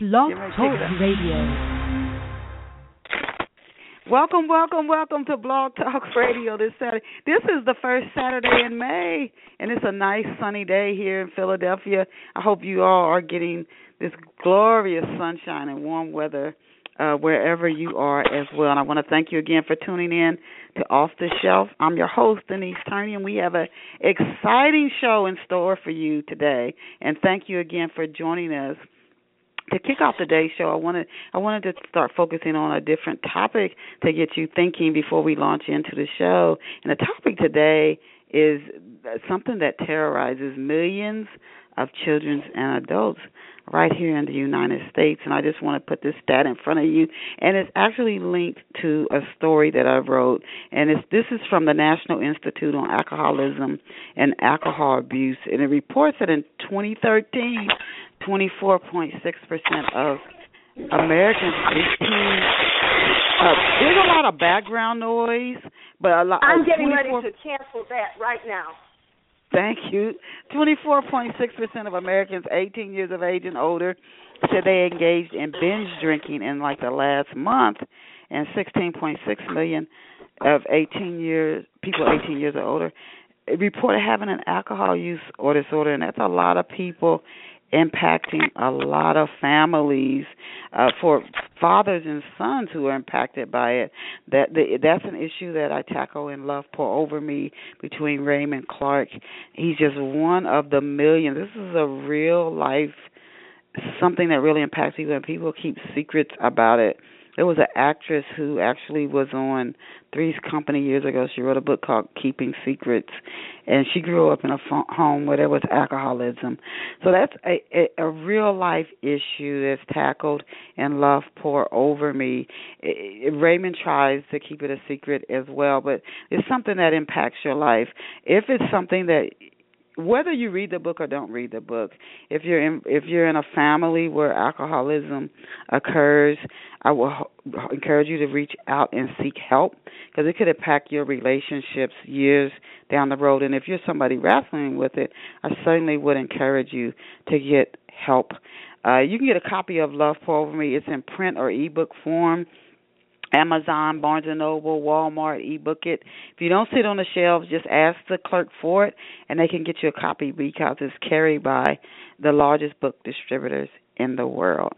Blog Talk Radio. Welcome, welcome, welcome to Blog Talk Radio this Saturday. This is the first Saturday in May, and it's a nice sunny day here in Philadelphia. I hope you all are getting this glorious sunshine and warm weather uh, wherever you are as well. And I want to thank you again for tuning in to Off the Shelf. I'm your host, Denise Turney, and we have an exciting show in store for you today. And thank you again for joining us to kick off today's show, I wanted I wanted to start focusing on a different topic to get you thinking before we launch into the show. And the topic today is something that terrorizes millions of children and adults right here in the United States. And I just want to put this stat in front of you. And it's actually linked to a story that I wrote. And it's, this is from the National Institute on Alcoholism and Alcohol Abuse. And it reports that in 2013, 24.6% of Americans 18 uh, there's a lot of background noise, but a lot. I'm getting ready to cancel that right now. Thank you. 24.6% of Americans 18 years of age and older said they engaged in binge drinking in like the last month, and 16.6 million of 18 years people 18 years or older reported having an alcohol use or disorder, and that's a lot of people impacting a lot of families uh, for fathers and sons who are impacted by it. That the, that's an issue that I tackle in Love Pour Over Me between Raymond Clark. He's just one of the millions this is a real life something that really impacts people and people keep secrets about it there was an actress who actually was on Three's Company years ago. She wrote a book called Keeping Secrets, and she grew up in a home where there was alcoholism. So that's a, a, a real life issue that's tackled in Love Pour Over Me. It, it, Raymond tries to keep it a secret as well, but it's something that impacts your life. If it's something that whether you read the book or don't read the book if you're in if you're in a family where alcoholism occurs i will encourage you to reach out and seek help because it could impact your relationships years down the road. And if you're somebody wrestling with it i certainly would encourage you to get help. Uh, you can get a copy of love for me it's in print or ebook form Amazon, Barnes and Noble, Walmart, ebook it. If you don't see it on the shelves, just ask the clerk for it, and they can get you a copy because it's carried by the largest book distributors in the world.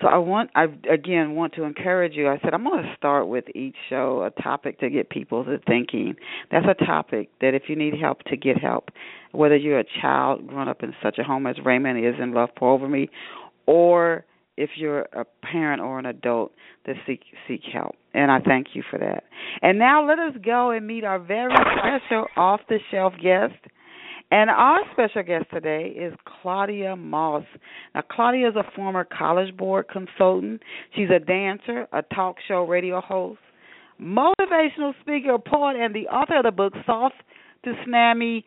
So I want, I again want to encourage you. I said I'm going to start with each show a topic to get people to thinking. That's a topic that if you need help to get help, whether you're a child growing up in such a home as Raymond is in Love Pour Over Me, or if you're a parent or an adult to seek seek help. And I thank you for that. And now let us go and meet our very special off the shelf guest. And our special guest today is Claudia Moss. Now, Claudia is a former College Board consultant. She's a dancer, a talk show radio host, motivational speaker, poet, and the author of the book Soft to Snammy.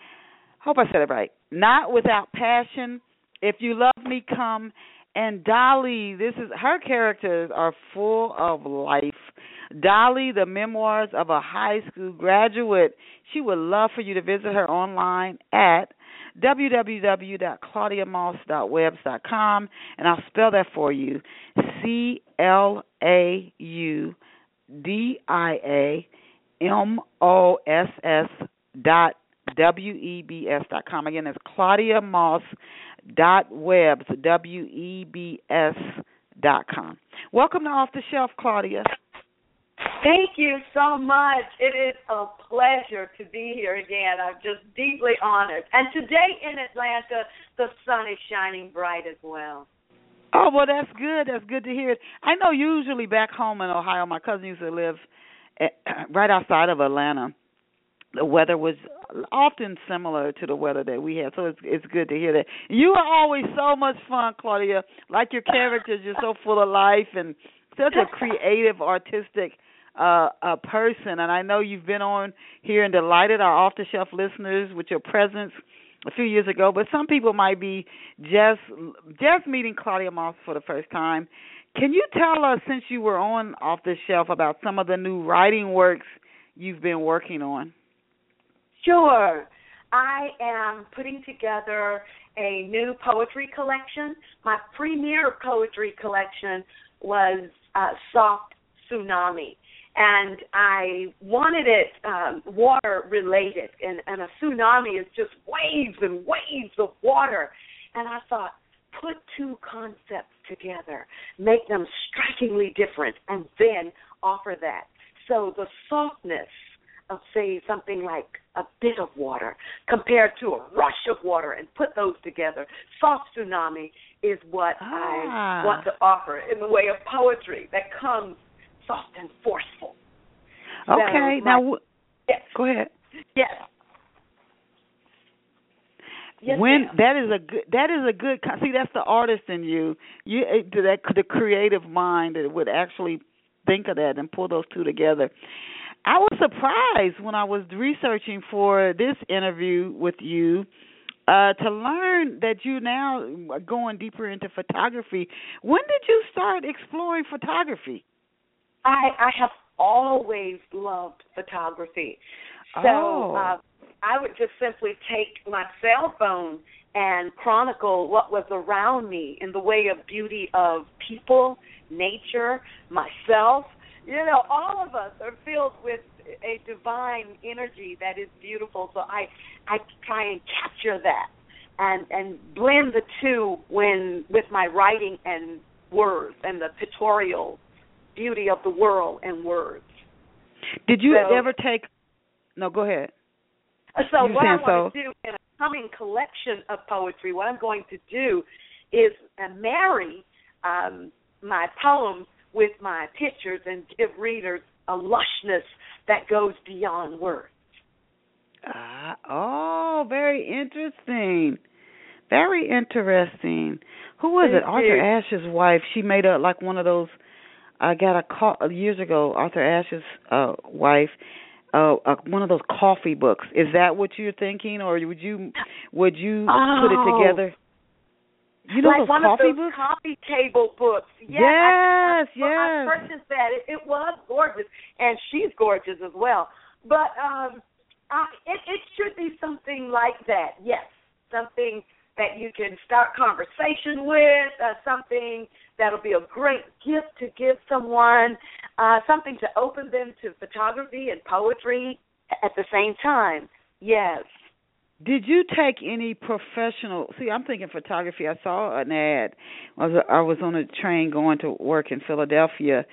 Hope I said it right. Not without passion. If you love me, come and Dolly, this is her characters are full of life. Dolly, the memoirs of a high school graduate. She would love for you to visit her online at www.claudiamoss.webs.com and I'll spell that for you. C L A U D I A M O S S dot W E B S dot com. Again, it's Claudia Moss dot webs w e b s dot com. Welcome to Off the Shelf, Claudia. Thank you so much. It is a pleasure to be here again. I'm just deeply honored. And today in Atlanta, the sun is shining bright as well. Oh well, that's good. That's good to hear. I know usually back home in Ohio, my cousin used to live eh, at, right outside of Atlanta. The weather was often similar to the weather that we had. So it's it's good to hear that. You are always so much fun, Claudia. Like your characters, you're so full of life and such a creative, artistic uh a person and I know you've been on here and delighted our off the shelf listeners with your presence a few years ago, but some people might be just just meeting Claudia Moss for the first time. Can you tell us since you were on off the shelf about some of the new writing works you've been working on? Sure. I am putting together a new poetry collection. My premier poetry collection was uh, Soft Tsunami. And I wanted it um, water related, and, and a tsunami is just waves and waves of water. And I thought, put two concepts together, make them strikingly different, and then offer that. So the softness of say something like a bit of water compared to a rush of water and put those together. Soft tsunami is what ah. I want to offer in the way of poetry that comes soft and forceful. Okay, so now my, yes. go ahead. Yes. Yes, when ma'am. that is a good that is a good see that's the artist in you you that the creative mind that would actually think of that and pull those two together I was surprised when I was researching for this interview with you uh, to learn that you now are going deeper into photography. When did you start exploring photography? I I have always loved photography. So oh. uh, I would just simply take my cell phone and chronicle what was around me in the way of beauty of people, nature, myself, you know, all of us are filled with a divine energy that is beautiful. So I I try and capture that and and blend the two when with my writing and words and the pictorial beauty of the world and words. Did you so, ever take No, go ahead. So you what I so? want to do in a coming collection of poetry, what I'm going to do is uh, marry um, my poems with my pictures and give readers a lushness that goes beyond words. Ah, oh, very interesting. Very interesting. Who was it? Arthur. Ashe's wife. She made a like one of those. I got a call years ago. Arthur Ashe's uh, wife. Uh, uh, one of those coffee books. Is that what you're thinking, or would you would you oh. put it together? You know like those one coffee of those books? coffee table books. Yes, yes, I, I, yes. I purchased that. It, it was gorgeous, and she's gorgeous as well. But um, I, it, it should be something like that. Yes, something that you can start conversation with. Uh, something that'll be a great gift to give someone. Uh, something to open them to photography and poetry at the same time. Yes. Did you take any professional? See, I'm thinking photography. I saw an ad. I was I was on a train going to work in Philadelphia,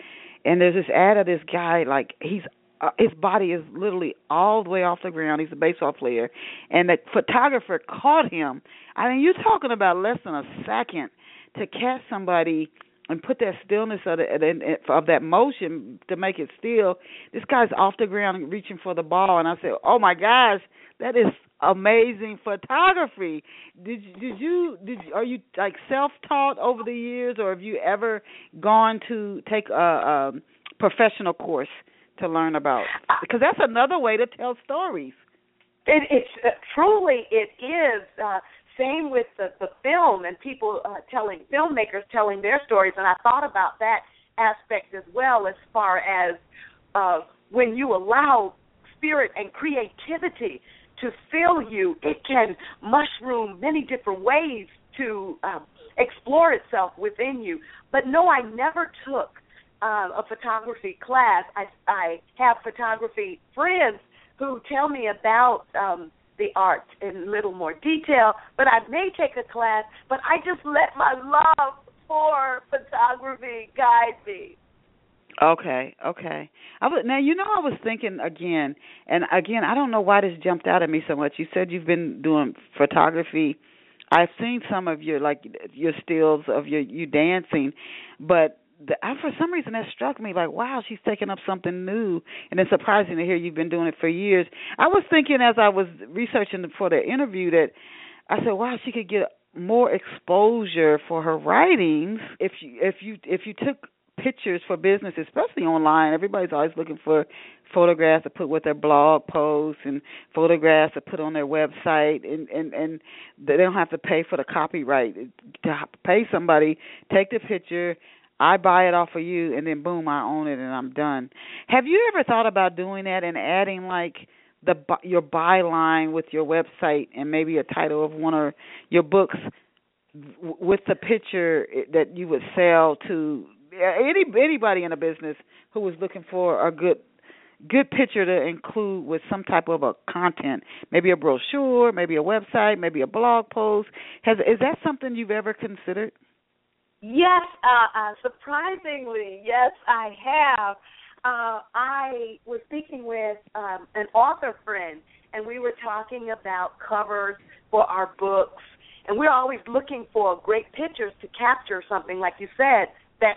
and there's this ad of this guy. Like he's uh, his body is literally all the way off the ground. He's a baseball player, and the photographer caught him. I mean, you're talking about less than a second to catch somebody and put that stillness of, the, of that motion to make it still. This guy's off the ground reaching for the ball, and I said, "Oh my gosh, that is amazing photography. Did did you did are you like self taught over the years, or have you ever gone to take a, a professional course to learn about? Because that's another way to tell stories. It, it's uh, truly it is. Uh, same with the, the film and people uh, telling filmmakers telling their stories, and I thought about that aspect as well as far as uh, when you allow spirit and creativity to fill you, it can mushroom many different ways to um, explore itself within you. But no, I never took uh, a photography class. I, I have photography friends who tell me about um, the art in little more detail, but I may take a class, but I just let my love for photography guide me. Okay, okay. I was, now you know I was thinking again, and again I don't know why this jumped out at me so much. You said you've been doing photography. I've seen some of your like your stills of your you dancing, but the, I, for some reason that struck me like wow she's taking up something new, and it's surprising to hear you've been doing it for years. I was thinking as I was researching for the interview that I said wow she could get more exposure for her writings if you if you if you took pictures for business, especially online. Everybody's always looking for photographs to put with their blog posts and photographs to put on their website, and and and they don't have to pay for the copyright. To pay somebody, take the picture. I buy it off of you, and then boom, I own it, and I'm done. Have you ever thought about doing that and adding like the your byline with your website and maybe a title of one of your books with the picture eh, that you would sell to any anybody in a business who was looking for a good good picture to include with some type of a content, maybe a brochure, maybe a website, maybe a blog post. Has is that something you've ever considered? Yes, uh, uh, surprisingly, yes, I have. Uh, I was speaking with um, an author friend, and we were talking about covers for our books, and we're always looking for great pictures to capture something, like you said, that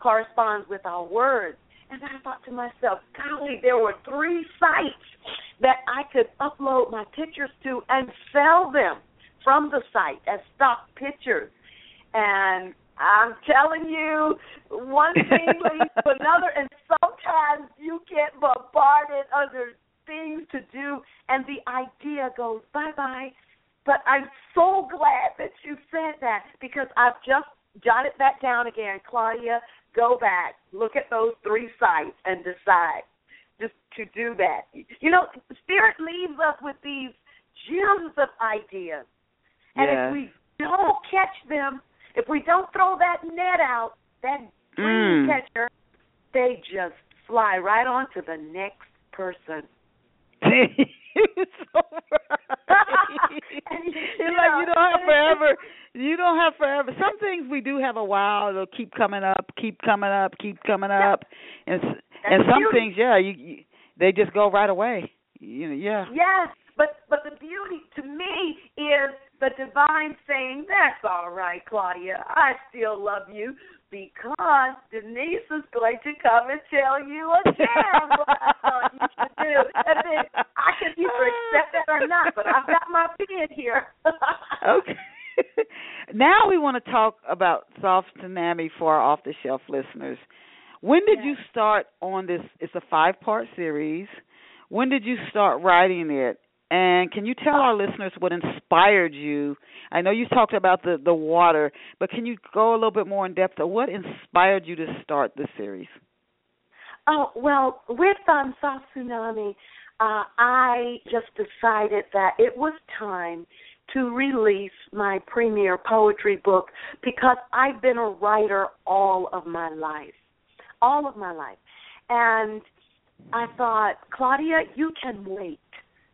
corresponds with our words. And I thought to myself, golly, there were three sites that I could upload my pictures to and sell them from the site as stock pictures. And I'm telling you, one thing leads to another, and sometimes you get bombarded under things to do, and the idea goes bye bye. But I'm so glad that you said that because I've just jotted that down again, Claudia go back, look at those three sites, and decide just to do that. You know, Spirit leaves us with these gems of ideas. And if we don't catch them, if we don't throw that net out, that dream mm. catcher, they just fly right on to the next person. it's so you like you don't have forever. Don't have forever. Some things we do have a while. They'll keep coming up, keep coming up, keep coming up, and and some things, yeah, you, you they just go right away. You know, yeah. Yes, but but the beauty to me is the divine saying, "That's all right, Claudia. I still love you." because Denise is going to come and tell you again what I thought you should do. And then I can either accept it or not, but I've got my pen here. okay. Now we want to talk about Soft Tsunami for our off the shelf listeners. When did yes. you start on this? It's a five part series. When did you start writing it? And can you tell our listeners what inspired you? I know you talked about the the water, but can you go a little bit more in depth of what inspired you to start this series? Oh well, with um, Soft Tsunami, uh, I just decided that it was time to release my premier poetry book because I've been a writer all of my life, all of my life, and I thought, Claudia, you can wait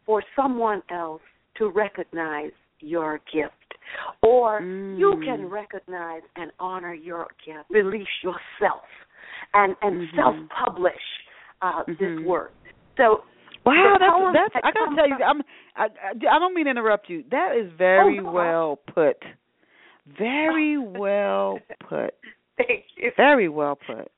for someone else to recognize your gift. Or mm. you can recognize and honor your gift, release yourself, and and mm-hmm. self publish uh, mm-hmm. this work. So Wow, that's that's. I gotta tell you, I'm. I, I don't mean to interrupt you. That is very oh, well put. Very well put. Thank you. Very well put.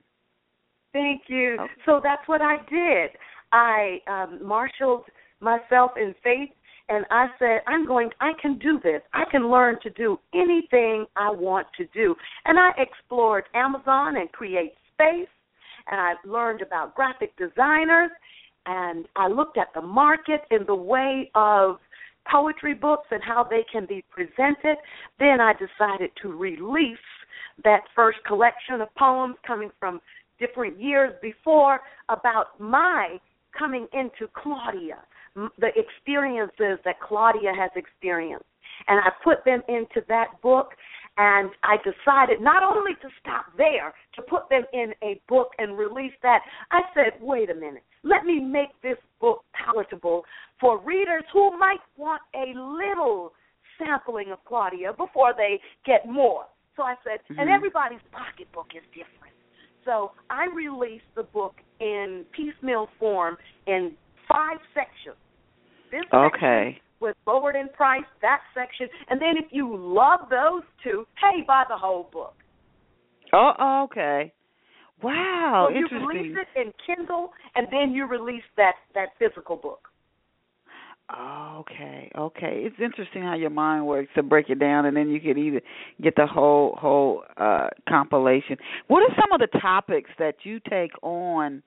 Thank you. Okay. So that's what I did. I um, marshaled myself in faith and I said, I'm going, I can do this. I can learn to do anything I want to do. And I explored Amazon and Create Space, and I learned about graphic designers, and I looked at the market in the way of poetry books and how they can be presented. Then I decided to release that first collection of poems coming from different years before about my coming into Claudia the experiences that Claudia has experienced. And I put them into that book, and I decided not only to stop there, to put them in a book and release that. I said, wait a minute, let me make this book palatable for readers who might want a little sampling of Claudia before they get more. So I said, mm-hmm. and everybody's pocketbook is different. So I released the book in piecemeal form in five sections this okay. was lowered in price, that section. And then if you love those two, hey, buy the whole book. Oh, okay. Wow, so interesting. You release it in Kindle, and then you release that that physical book. Okay, okay. It's interesting how your mind works to break it down, and then you can either get the whole whole uh compilation. What are some of the topics that you take on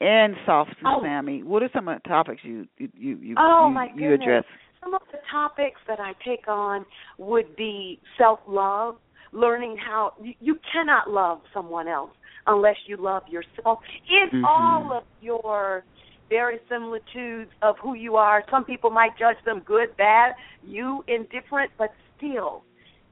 in soft oh. Sammy. What are some of the topics you you you oh, you, you address? Some of the topics that I take on would be self love, learning how you, you cannot love someone else unless you love yourself in mm-hmm. all of your very similitudes of who you are. Some people might judge them good, bad, you indifferent, but still,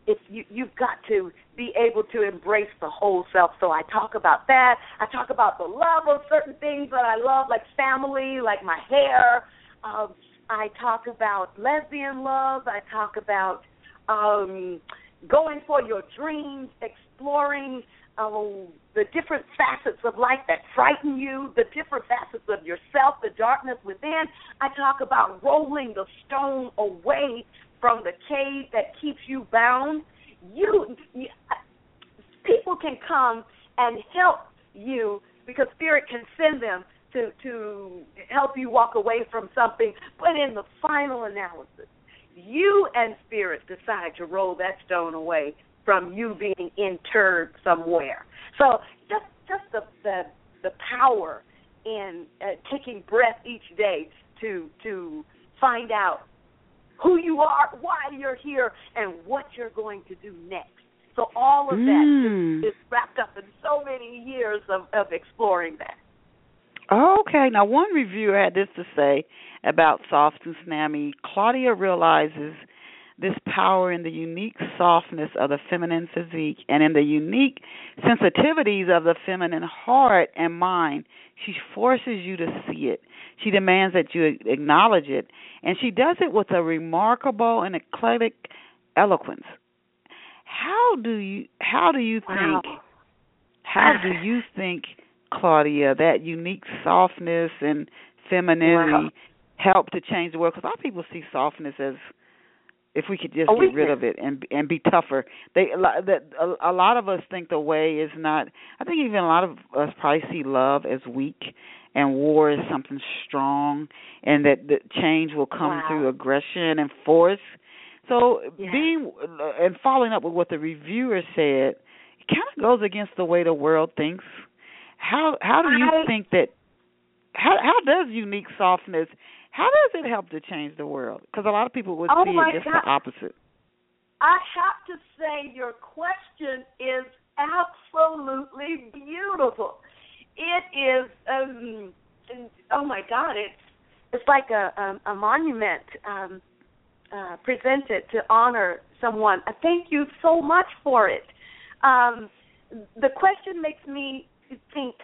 it's you you've got to be able to embrace the whole self. So I talk about that. I talk about the love of certain things that I love, like family, like my hair. Um, I talk about lesbian love. I talk about um, going for your dreams, exploring um, the different facets of life that frighten you, the different facets of yourself, the darkness within. I talk about rolling the stone away from the cave that keeps you bound. You, you people can come and help you because spirit can send them to to help you walk away from something. But in the final analysis, you and spirit decide to roll that stone away from you being interred somewhere. So just just the the, the power in uh, taking breath each day to to find out who you are, why you're here, and what you're going to do next. So all of that mm. is, is wrapped up in so many years of, of exploring that. Okay, now one reviewer had this to say about Soft and Snammy. Claudia realizes this power in the unique softness of the feminine physique and in the unique sensitivities of the feminine heart and mind. She forces you to see it. She demands that you acknowledge it, and she does it with a remarkable and eclectic eloquence. How do you how do you think wow. how do you think Claudia that unique softness and femininity wow. help to change the world? Because a lot of people see softness as if we could just a get rid of it and and be tougher. They a lot, that a, a lot of us think the way is not. I think even a lot of us probably see love as weak and war is something strong, and that the change will come Wow. through aggression and force. So Yeah. being and following up with what the reviewer said, it kind of goes against the way the world thinks. How how do you I- think that? How how does unique softness? How does it help to change the world? Because a lot of people would Oh see it just God. the opposite. I have to say your question is absolutely beautiful. It is um oh my god, it's it's like a a, a monument um uh presented to honor someone. I thank you so much for it. Um the question makes me think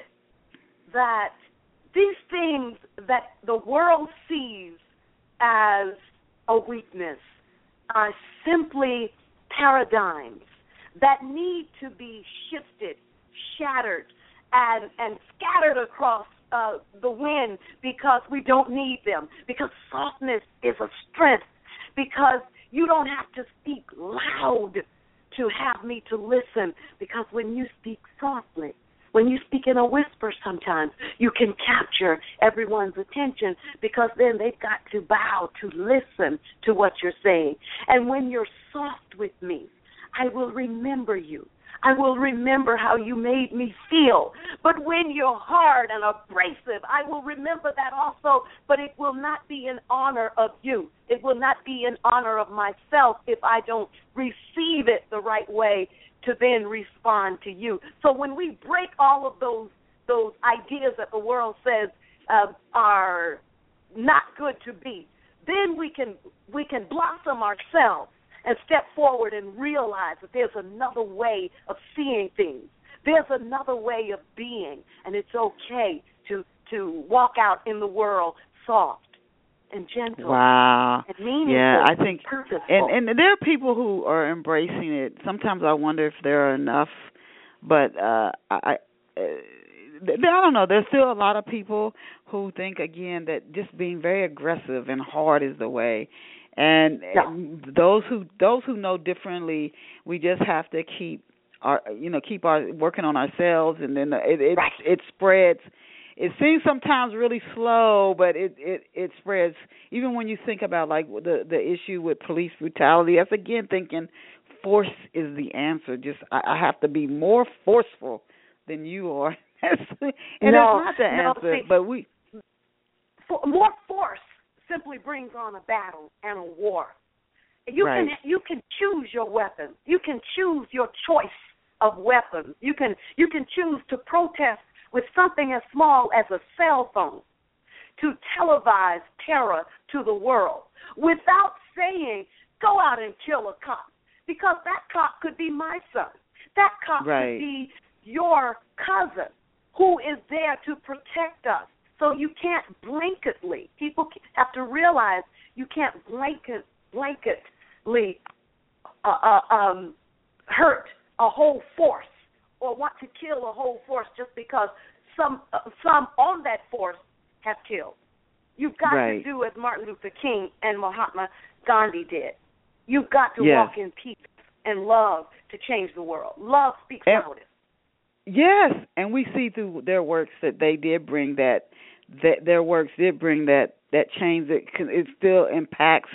that these things that the world sees as a weakness are simply paradigms that need to be shifted, shattered, and and scattered across uh, the wind because we don't need them. Because softness is a strength. Because you don't have to speak loud to have me to listen. Because when you speak softly, when you speak in a whisper sometimes, you can capture everyone's attention because then they've got to bow to listen to what you're saying. And when you're soft with me, I will remember you. I will remember how you made me feel. But when you're hard and abrasive, I will remember that also, but it will not be in honor of you. It will not be in honor of myself if I don't receive it the right way to then respond to you. So when we break all of those those ideas that the world says uh, are not good to be, then we can we can blossom ourselves and step forward and realize that there's another way of seeing things. There's another way of being, and it's okay to to walk out in the world soft and gentle Wow. and meaningful. Yeah, I think purposeful. and and there are people who are embracing it. Sometimes I wonder if there are enough, but uh I uh, I don't know. There's still a lot of people who think again that just being very aggressive and hard is the way. And Yeah. those who those who know differently, we just have to keep our you know keep our working on ourselves, and then it it Right. it spreads. It seems sometimes really slow, but it it it spreads. Even when you think about like the the issue with police brutality, that's again thinking force is the answer. Just I, I have to be more forceful than you are, and No, it's not the no, answer. see- but we for, more force simply brings on a battle and a war. You Right. can you can choose your weapon. You can choose your choice of weapons. You can you can choose to protest with something as small as a cell phone. to televise terror to the world without saying, go out and kill a cop. Because that cop could be my son. That cop right. could be your cousin who is there to protect us. So you can't blanketly. People have to realize you can't blanket blanketly uh, uh, um, hurt a whole force or want to kill a whole force just because some uh, some on that force have killed. You've got right. to do as Martin Luther King and Mahatma Gandhi did. You've got to yes. walk in peace and love to change the world. Love speaks and, loudest. Yes, and we see through their works that they did bring that that their works did bring that that change that it still impacts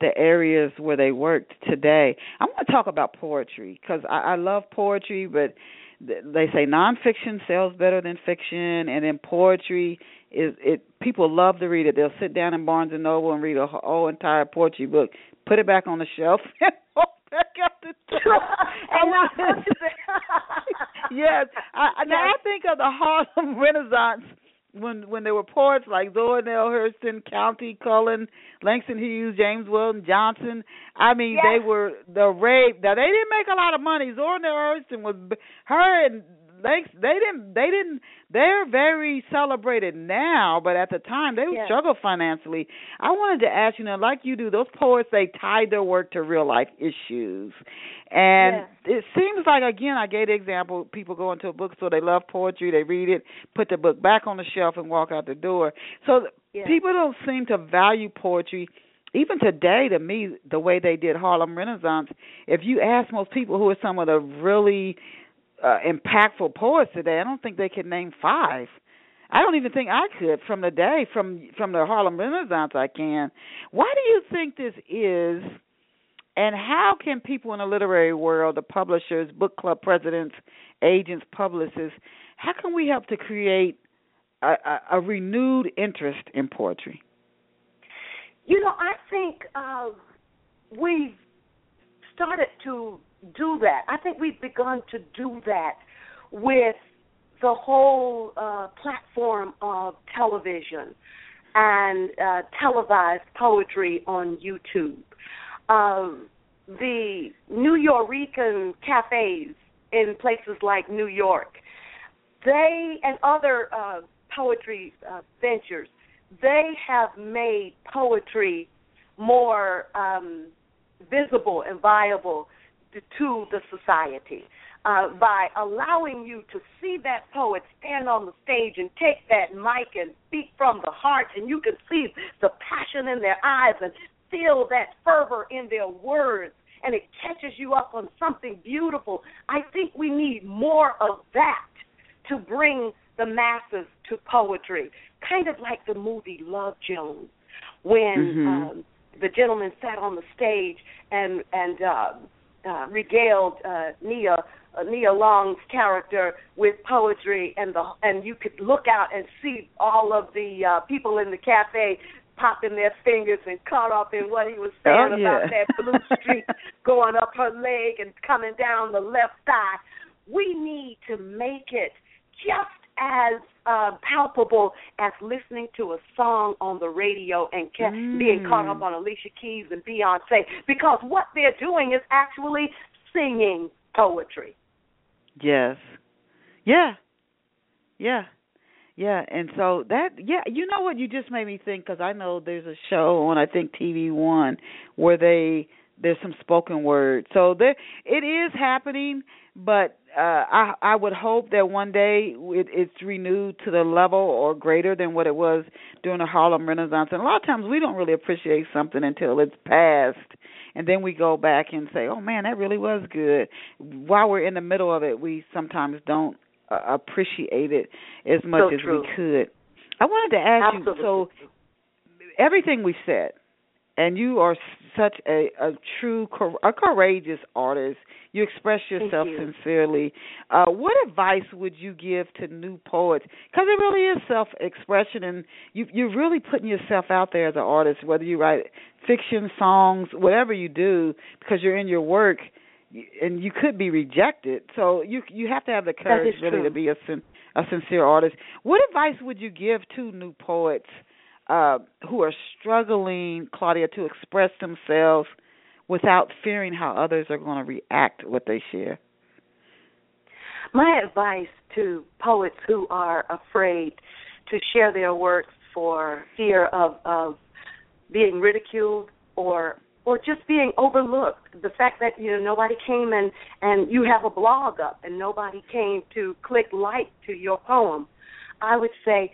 the areas where they worked today. I want to talk about poetry because I, I love poetry, but they say nonfiction sells better than fiction, and then poetry is it people love to read it. They'll sit down in Barnes and Noble and read a whole entire poetry book, put it back on the shelf, and walk back out the door. and not yes, I, now I think of the Harlem Renaissance when when there were poets like Zora Neale Hurston, Countee Cullen, Langston Hughes, James Weldon Johnson. I mean, yes. they were the rape. Now they didn't make a lot of money. Zora Neale Hurston was her and Langston. They didn't. They didn't. They're very celebrated now, but at the time they yes. struggled financially. I wanted to ask you know, like you do, those poets they tied their work to real life issues, and yes. it seems like again, I gave the example: people go into a bookstore, they love poetry, they read it, put the book back on the shelf, and walk out the door. So yes. people don't seem to value poetry. Even today, to me, the way they did Harlem Renaissance, if you ask most people who are some of the really uh, impactful poets today, I don't think they could name five. I don't even think I could from the day from from the Harlem Renaissance. I can. Why do you think this is? And how can people in the literary world, the publishers, book club presidents, agents, publicists, how can we help to create a, a, a renewed interest in poetry? You know, I think uh, we've started to do that. I think we've begun to do that with the whole uh, platform of television and uh, televised poetry on YouTube. Um, the Nuyorican cafes in places like New York, they and other uh, poetry uh, ventures, they have made poetry more um, visible and viable to the society uh, by allowing you to see that poet stand on the stage and take that mic and speak from the heart, and you can see the passion in their eyes and feel that fervor in their words, and it catches you up on something beautiful. I think we need more of that to bring the masses to poetry, kind of like the movie Love Jones, when mm-hmm. um, the gentleman sat on the stage and and uh, uh, regaled uh, Nia uh, Nia Long's character with poetry, and the and you could look out and see all of the uh, people in the cafe popping their fingers and caught up in what he was saying oh, yeah. about that blue streak going up her leg and coming down the left thigh. We need to make it just as uh, palpable as listening to a song on the radio and ca- mm. being caught up on Alicia Keys and Beyonce, because what they're doing is actually singing poetry. Yes. Yeah. Yeah. Yeah, and so that yeah, you know what you just made me think because I know there's a show on I think TV One where they there's some spoken word. So there it is happening, but uh I I would hope that one day it, it's renewed to the level or greater than what it was during the Harlem Renaissance. And a lot of times we don't really appreciate something until it's past and then we go back and say, "Oh man, that really was good." While we're in the middle of it, we sometimes don't uh, appreciate it as much so as true. we could. I wanted to ask Absolutely. you so everything we said and you are such a a true a courageous artist. You express yourself you. sincerely. Uh, what advice would you give to new poets? Because it really is self-expression, and you you're really putting yourself out there as an artist. Whether you write fiction, songs, whatever you do, because you're in your work, and you could be rejected. So you you have to have the courage really true. to be a sin, a sincere artist. What advice would you give to new poets? Uh, who are struggling, Claudia, to express themselves without fearing how others are going to react what they share? My advice to poets who are afraid to share their works for fear of of being ridiculed or or just being overlooked. The fact that you know nobody came and and you have a blog up and nobody came to click like to your poem. I would say,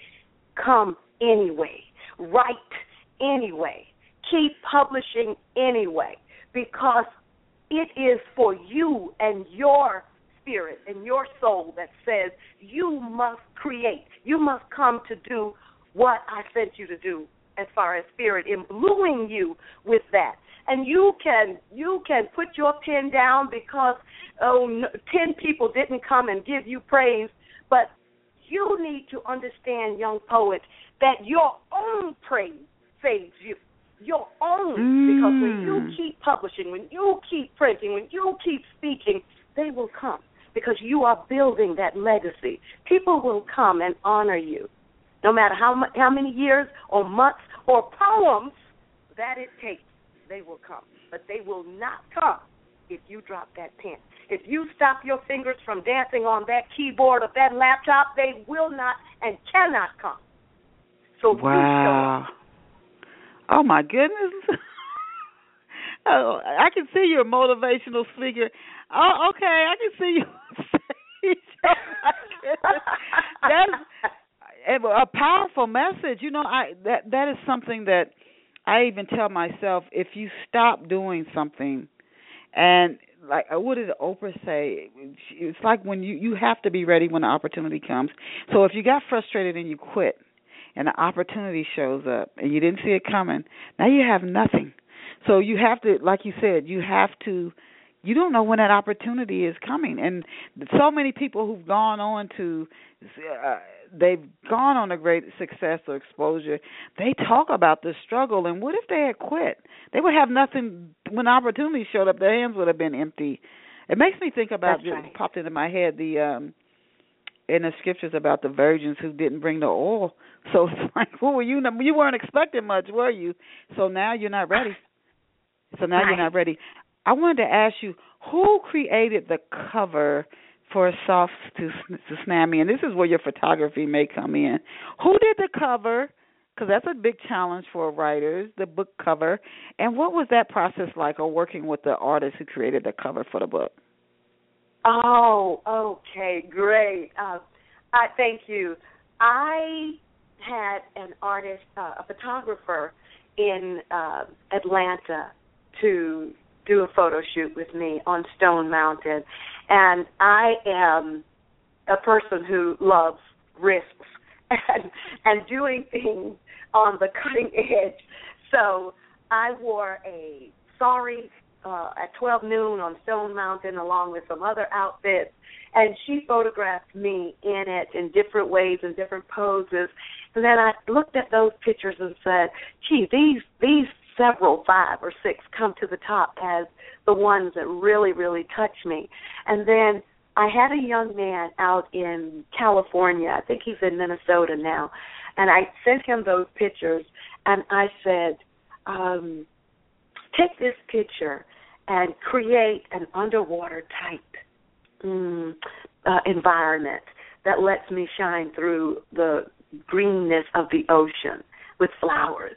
come anyway, write anyway, keep publishing anyway, because it is for you and your spirit and your soul that says you must create. You must come to do what I sent you to do as far as spirit imbuing you with that and you can you can put your pen down because oh no, ten people didn't come and give you praise but you need to understand young poet that your own praise saves you your own mm. because when you mm. keep publishing when you keep printing when you keep speaking they will come because you are building that legacy people will come and honor you no matter how how many years or months or poems that it takes they will come. But they will not come if you drop that pen. If you stop your fingers from dancing on that keyboard or that laptop, they will not and cannot come. So wow. Oh my goodness. oh, I can see you're a motivational speaker. Oh, okay, I can see you. That's a powerful message. You know, I that that is something that I even tell myself if you stop doing something, and like uh, what did Oprah say? It's like when you you have to be ready when the opportunity comes. So if you got frustrated and you quit, and the opportunity shows up and you didn't see it coming, now you have nothing. So you have to, like you said, you have to. You don't know when that opportunity is coming, and so many people who've gone on to uh, they've gone on a great success or exposure, they talk about the struggle. And what if they had quit? They would have nothing when opportunity showed up. Their hands would have been empty. It makes me think about That's right. popped into my head the um in the scriptures about the virgins who didn't bring the oil. So it's like, who were you? You weren't expecting much, were you? So now you're not ready. So now right. you're not ready. I wanted to ask you, who created the cover for soft to to snap me, and this is where your photography may come in. Who did the cover? Because that's a big challenge for writers, the book cover. And what was that process like, or working with the artist who created the cover for the book? Oh, okay, great. Uh, I thank you. I had an artist, uh, a photographer in uh, Atlanta to do a photo shoot with me on Stone Mountain. And I am a person who loves risks and and doing things on the cutting edge. So I wore a sari uh, at 12 noon on Stone Mountain along with some other outfits, and she photographed me in it in different ways and different poses. And then I looked at those pictures and said, "Gee, these these several, five or six, come to the top as the ones that really, really touch me. And then I had a young man out in California. I think he's in Minnesota now. And I sent him those pictures and I said, um, take this picture and create an underwater type mm, uh, environment that lets me shine through the greenness of the ocean with flowers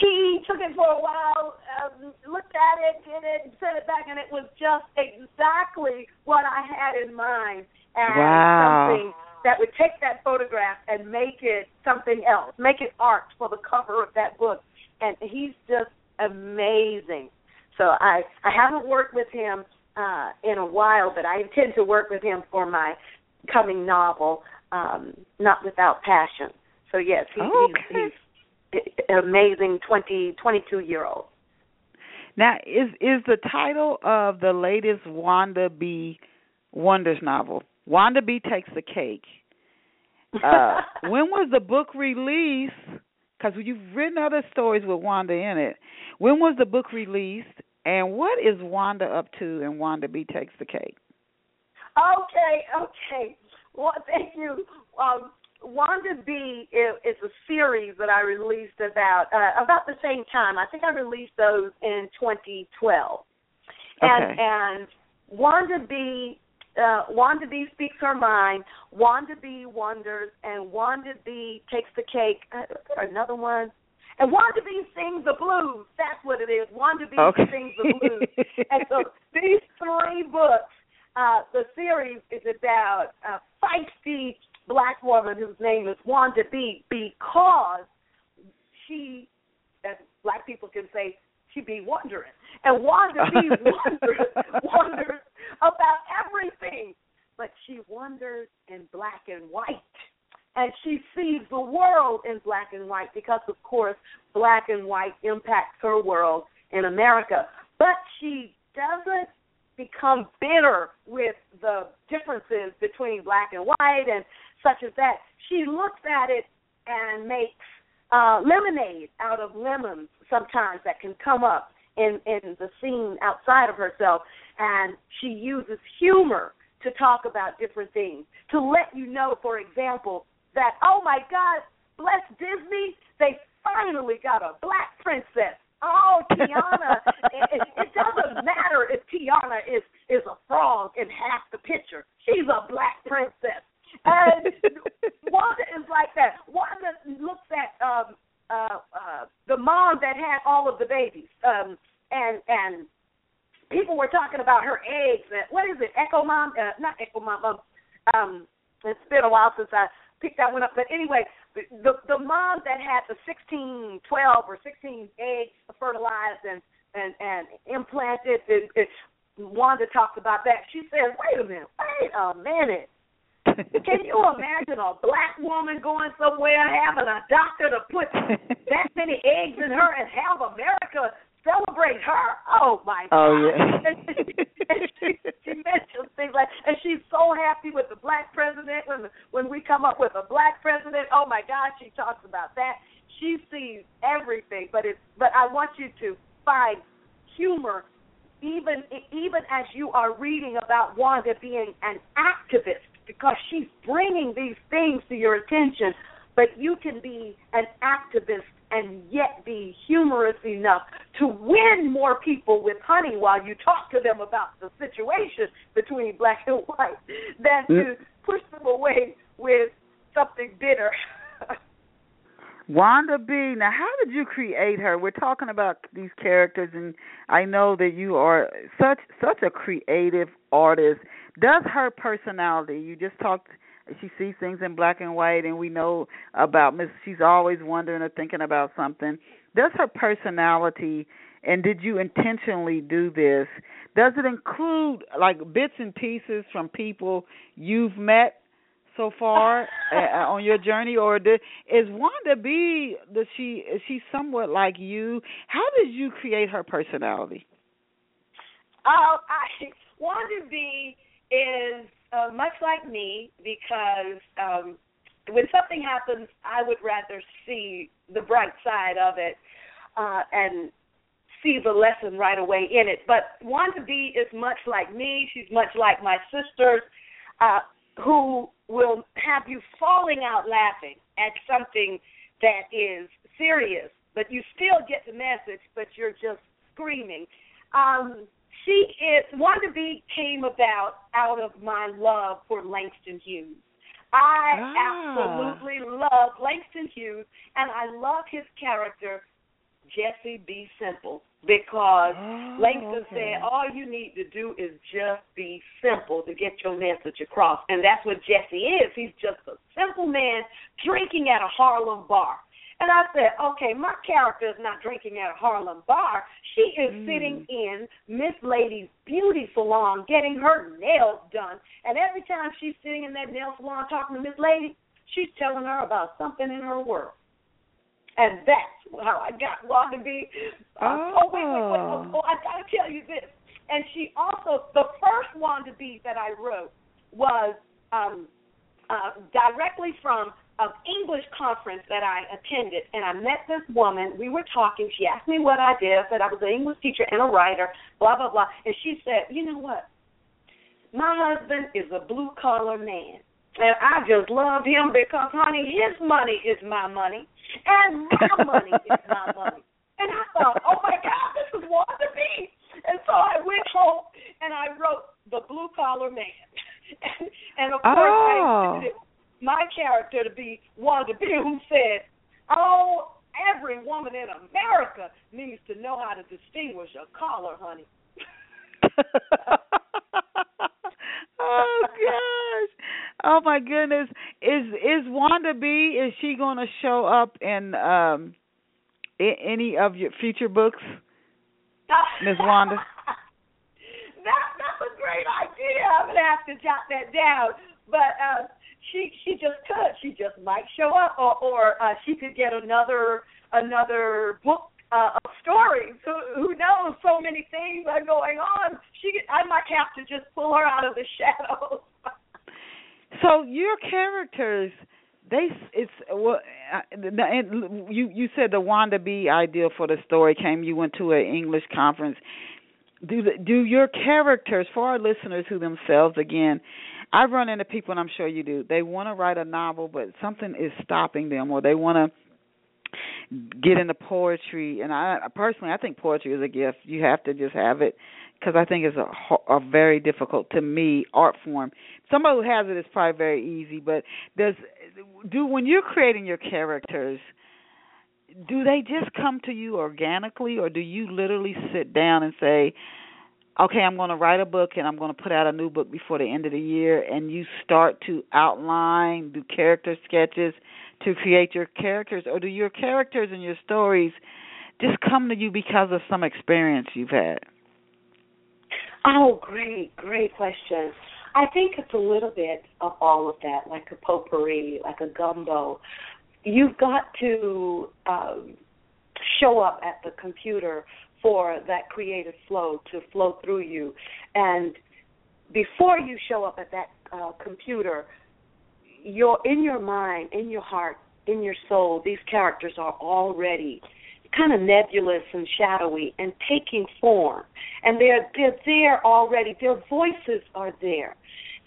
he took it for a while, um, looked at it, did it, and sent it back, and it was just exactly what I had in mind as wow. something that would take that photograph and make it something else, make it art for the cover of that book. And he's just amazing. So I I haven't worked with him uh, in a while, but I intend to work with him for my coming novel, um, Not Without Passion. So yes, he, okay. he's, he's amazing 20, 22 year old. Now, is is the title of the latest Wanda B. Wonders novel? Wanda B takes the cake. Uh, when was the book released? Because you've written other stories with Wanda in it. When was the book released? And what is Wanda up to? And Wanda B takes the cake. Okay, okay. Well, thank you. Um, Wanda B is, a series that I released about uh, about the same time. I think I released those in 2012. And Okay. and Wanda B uh, Wanda B speaks her mind. Wanda B wonders, and Wanda B takes the cake. Uh, is there another one? And Wanda B sings the blues. That's what it is. Wanda B Okay. sings the blues. and so these three books, uh, the series is about a feisty black woman whose name is Wanda B because she, as black people can say, she be wondering. And Wanda B wonders, wonders about everything. But she wonders in black and white. And she sees the world in black and white because, of course, black and white impacts her world in America. But she doesn't become bitter with the differences between black and white and such as that. She looks at it and makes uh, lemonade out of lemons sometimes that can come up in, in the scene outside of herself. And she uses humor to talk about different things. To let you know, for example, that, oh my God, bless Disney, they finally got a black princess. Oh, Tiana, it, it, it doesn't matter if Tiana is, is a frog in half the picture. She's a black princess. And Wanda is like that. Wanda looks at um uh uh the mom that had all of the babies. Um and and people were talking about her eggs and what is it, Echo Mom? Uh, not Echo Mom, um, um it's been a while since I picked that one up. But anyway, the the mom that had the sixteen, twelve or sixteen eggs fertilized and and and implanted it, it, Wanda talks about that. She says, Wait a minute, wait a minute. Can you imagine a black woman going somewhere having a doctor to put that many eggs in her and have America celebrate her? Oh my oh, God! Oh, yeah. and she, and she, she mentions things like, and she's so happy with the black president when when we come up with a black president. Oh my God! She talks about that. She sees everything, but it's but I want you to find humor even even as you are reading about Wanda being an activist because she's bringing these things to your attention, but you can be an activist and yet be humorous enough to win more people with honey while you talk to them about the situation between black and white than to mm. push them away with something bitter. Wanda B. Now, how did you create her? We're talking about these characters, and I know that you are such such a creative artist. Does her personality? You just talked. She sees things in black and white, and we know about Miss. She's always wondering or thinking about something. Does her personality? And did you intentionally do this? Does it include like bits and pieces from people you've met so far uh, on your journey, or did, is Wanda B? Does she is she somewhat like you? How did you create her personality? Oh, I, Wanda B is uh, much like me because um, when something happens, I would rather see the bright side of it uh, and see the lesson right away in it. But Wanda B is much like me. She's much like my sisters, uh, who will have you falling out laughing at something that is serious, but you still get the message, but you're just screaming. Um, she is Wanda B came about out of my love for Langston Hughes. I Ah. absolutely love Langston Hughes, and I love his character Jesse B. Semple because Oh, Langston okay. said all you need to do is just be simple to get your message across, and that's what Jesse is. He's just a simple man drinking at a Harlem bar. And I said, okay, my character is not drinking at a Harlem bar. She is Mm. sitting in Miss Lady's beauty salon getting her nails done. And every time she's sitting in that nail salon talking to Miss Lady, she's telling her about something in her world. And that's how I got Wanda B. Uh, oh, wait, wait, wait. Oh, oh, I got to tell you this. And she also, the first Wanda B that I wrote was um, uh, directly from an English conference that I attended, and I met this woman. We were talking. She asked me what I did. I said I was an English teacher and a writer. Blah blah blah. And she said, "You know what? My husband is a blue collar man, And I just loved him because, honey, his money is my money, and my money is my money. And I thought, oh my God, this is B. And so I went home and I wrote the blue collar man. and, and of course, oh. I my character to be Wanda B, who said, "Oh, every woman in America needs to know how to distinguish a collar, honey." oh gosh. Oh my goodness. Is is Wanda B is she going to show up in um in any of your future books? Miss Wanda? that that's a great idea. I'm gonna have to jot that down. But uh she she just could. She just might show up or or uh she could get another another book uh, of stories. Who, who knows? So many things are going on. She, I might have to just pull her out of the shadows. so your characters, they it's well, and you you said the Wanda B ideal for the story came. You went to an English conference. Do the, do your characters for our listeners who themselves again I run into people, and I'm sure you do. They want to write a novel, but something is stopping them, or they want to get into poetry and i personally i think poetry is a gift you have to just have it because i think it's a, a very difficult to me art form somebody who has it is probably very easy but does do when you're creating your characters do they just come to you organically or do you literally sit down and say okay i'm going to write a book and i'm going to put out a new book before the end of the year and you start to outline do character sketches to create your characters, or do your characters and your stories just come to you because of some experience you've had? Oh, great, great question. I think it's a little bit of all of that, like a potpourri, like a gumbo. You've got to um, show up at the computer for that creative flow to flow through you. And before you show up at that uh, computer, your in your mind, in your heart, in your soul, these characters are already kind of nebulous and shadowy and taking form. And they're they're there already. Their voices are there.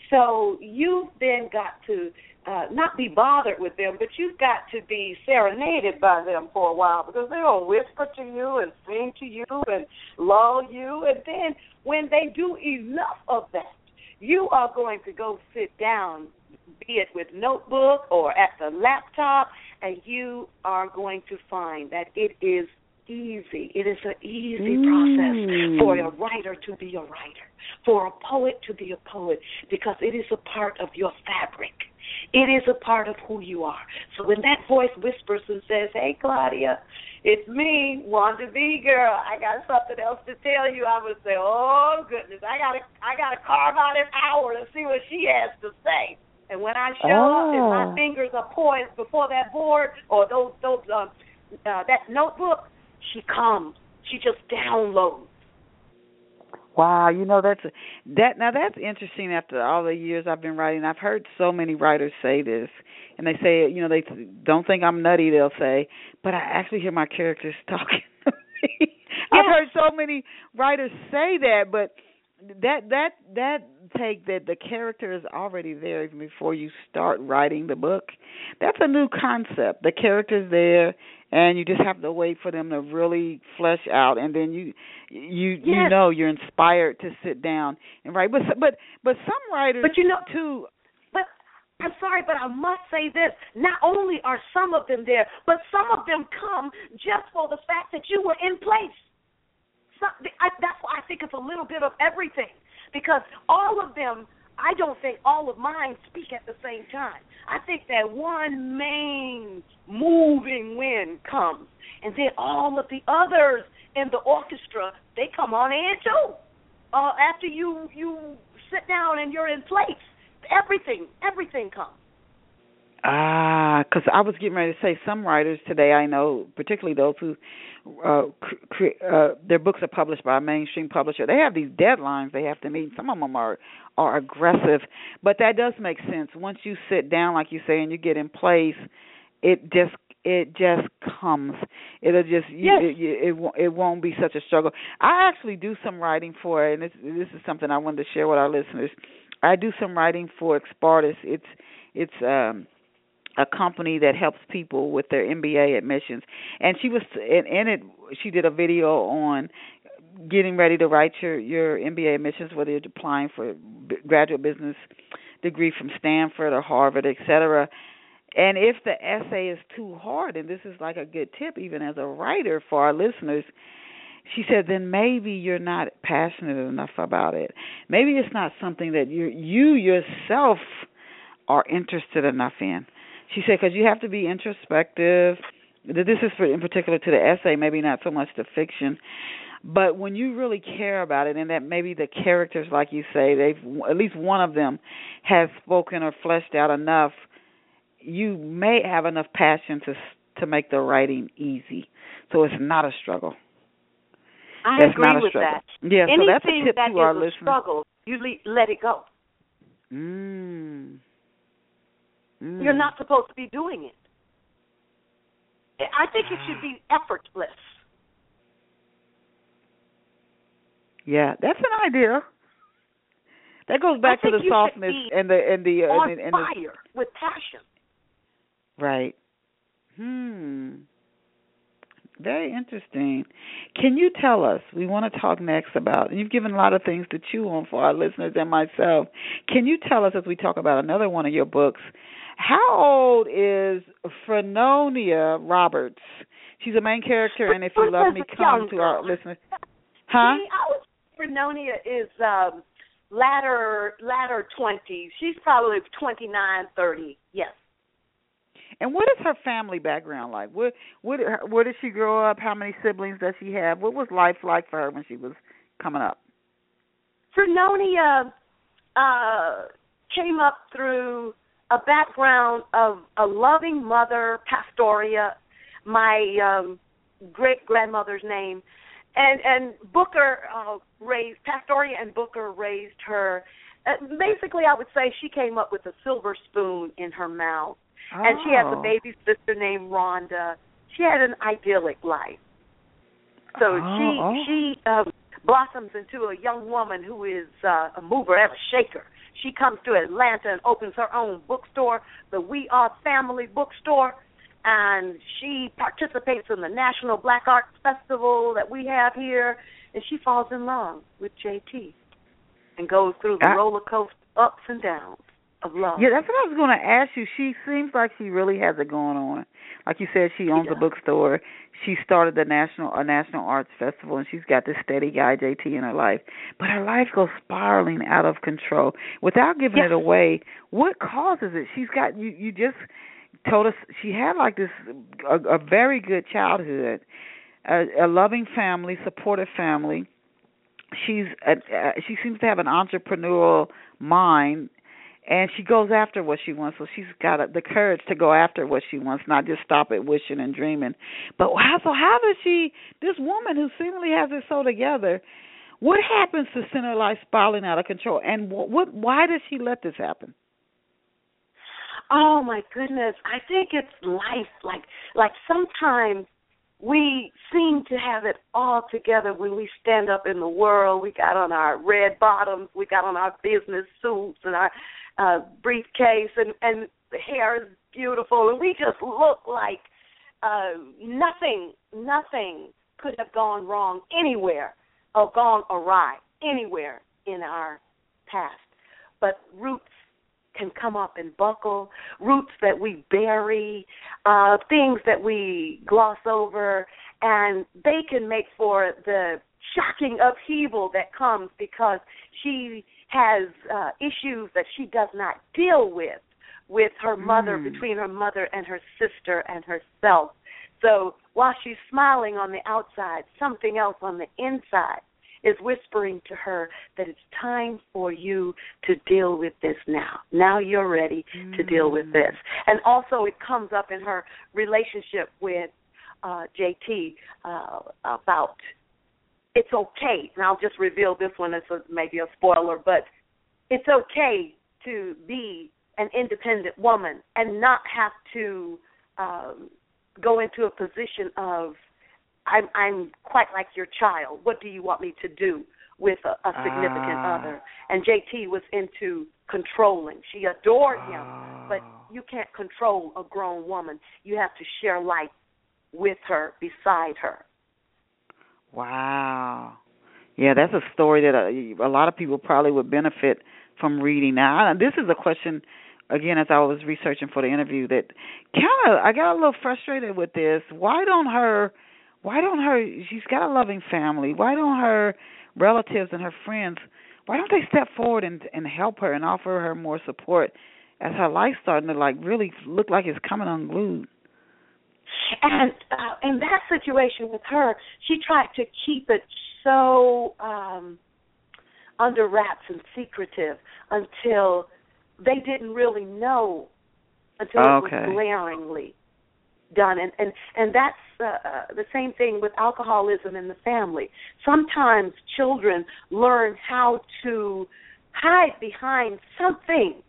So you've then got to uh, not be bothered with them, but you've got to be serenaded by them for a while because they'll whisper to you and sing to you and lull you. And then when they do enough of that, you are going to go sit down be it with notebook or at the laptop, and you are going to find that it is easy. It is an easy mm. process for a writer to be a writer, for a poet to be a poet, because it is a part of your fabric. It is a part of who you are. So when that voice whispers and says, "Hey, Claudia, it's me, Wanda B. Girl. I got something else to tell you," I would say, "Oh goodness, I gotta, I gotta carve out an hour to see what she has to say." And when I show oh. up and my oh. fingers are poised before that board or those those um uh, that notebook, she comes. She just downloads. Wow, you know that's that now that's interesting after all the years I've been writing. I've heard so many writers say this and they say, you know, they don't think I'm nutty, they'll say, but I actually hear my characters talking. Yes. I've heard so many writers say that, but that that that take that the character is already there even before you start writing the book that's a new concept the character's there and you just have to wait for them to really flesh out and then you you yes. you know you're inspired to sit down and write but but but some writers but you know too but I'm sorry, but I must say this. Not only are some of them there, but some of them come just for the fact that you were in place some, I, that's why I think it's a little bit of everything because all of them. I don't think all of mine speak at the same time. I think that one main moving wind comes, and then all of the others in the orchestra they come on in too. Uh, after you you sit down and you're in place, everything everything comes. Ah, because I was getting ready to say some writers today I know, particularly those who uh, cre- uh, their books are published by a mainstream publisher. They have these deadlines they have to meet. Some of them are are aggressive, but that does make sense. Once you sit down, like you say, and you get in place, it just it just comes. It'll just yes. you, it, it it won't be such a struggle. I actually do some writing for it, and this this is something I wanted to share with our listeners. I do some writing for Expartus. It's it's um a company that helps people with their MBA admissions. And she was in, in it. She did a video on getting ready to write your your MBA admissions, whether you're applying for graduate business degree from Stanford or Harvard, etc. And if the essay is too hard, and this is like a good tip even as a writer for our listeners, she said then maybe you're not passionate enough about it. Maybe it's not something that you you yourself are interested enough in. She said because you have to be introspective. This is for in particular to the essay, maybe not so much the fiction. But when you really care about it, and that maybe the characters, like you say, they've at least one of them has spoken or fleshed out enough, you may have enough passion to to make the writing easy, so it's not a struggle. I that's agree not a with struggle. that. Yeah, Anything so that's a tip that to our listeners. struggle, you le- let it go. Mm. Mm. You're not supposed to be doing it. I think it should be effortless. Yeah, that's an idea. That goes back to the softness and the and the uh, On and, and the fire with passion. right. Hmm. Very interesting. Can you tell us? We want to talk next about. and You've given a lot of things to chew on for our listeners and myself. Can you tell us as we talk about another one of your books? How old is Frenonia Roberts? She's a main character, and if you love me, come to our listeners. Huh? See, I was Frenonia is um latter latter twenties. She's probably twenty nine, thirty. And what is her family background like? Did her, where did she grow up? How many siblings does she have? What was life like for her when she was coming up? Frenonia uh came up through a background of a loving mother, Pastoria, my um great grandmother's name. And and Booker uh raised Pastoria and Booker raised her uh, basically I would say she came up with a silver spoon in her mouth. And she has a Oh. baby sister named Rhonda. She had an idyllic life. So Oh, she oh. she um blossoms into a young woman who is uh, a mover and a shaker. She comes to Atlanta and opens her own bookstore, the We Are Family Bookstore, and she participates in the National Black Arts Festival that we have here, and she falls in love with JT and goes through the I- roller coaster ups and downs of love. Yeah, that's what I was going to ask you. She seems like she really has it going on. Like you said, she owns a bookstore. She started the national a national arts festival, and she's got this steady guy JT in her life. But her life goes spiraling out of control. Without giving Yes. it away, what causes it? She's got you. You just told us she had like this a, a very good childhood, a, a loving family, supportive family. She's a, uh, she seems to have an entrepreneurial mind and she goes after what she wants. So she's got the courage to go after what she wants, not just stop at wishing and dreaming. But how so? How does she? This woman who seemingly has it so together. What happens to send her life spiraling out of control? And what? what why does she let this happen? Oh my goodness. I think it's life. Like like sometimes we seem to have it all together when we stand up in the world. We got on our red bottoms, we got on our business suits and our uh briefcase and and the hair is beautiful and we just look like uh nothing nothing could have gone wrong anywhere or gone awry anywhere in our past. But roots can come up and buckle, roots that we bury, uh, things that we gloss over, and they can make for the shocking upheaval that comes because she has uh, issues that she does not deal with with her mother, Mm. between her mother and her sister and herself. So while she's smiling on the outside, something else on the inside is whispering to her that it's time for you to deal with this now. Now you're ready to deal with this. And also, it comes up in her relationship with uh, JT uh, about it's okay. And I'll just reveal this one as a, maybe a spoiler, but it's okay to be an independent woman and not have to um, go into a position of I'm I'm quite like your child. What do you want me to do? with a, a significant Ah. other. And JT was into controlling. She adored him, but Oh. you can't control a grown woman. You have to share life with her, beside her. Wow. Yeah, that's a story that uh, a, a lot of people probably would benefit from reading. Now, I, this is a question again as I was researching for the interview that kind of I got a little frustrated with this. Why don't her why don't her she's got a loving family. Why don't her relatives and her friends why don't they step forward and and help her and offer her more support as her life's starting to like really look like it's coming unglued? And uh, in that situation with her, she tried to keep it so um under wraps and secretive until they didn't really know until it was glaringly done. And and and that's uh, uh, the same thing with alcoholism in the family. Sometimes children learn how to hide behind something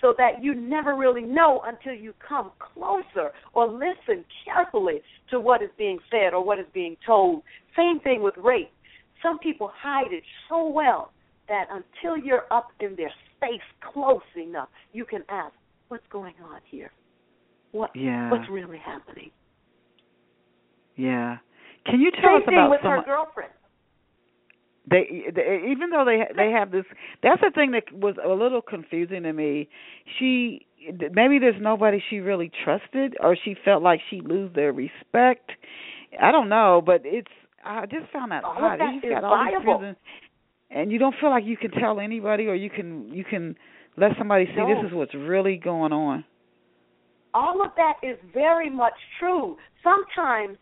so that you never really know until you come closer or listen carefully to what is being said or what is being told same thing with rape some people hide it so well that until you're up in their space close enough, you can ask, "What's going on here? What Yeah. what's really happening?" Yeah. Can you tell Same us thing with some her girlfriend. They, they even though they they have this that's the thing that was a little confusing to me she maybe there's nobody she really trusted or she felt like she lose their respect i don't know but it's i just found that All of odd that You've got all viable. and you don't feel like you can tell anybody or you can you can let somebody see No. this is what's really going on all of that is very much true. Sometimes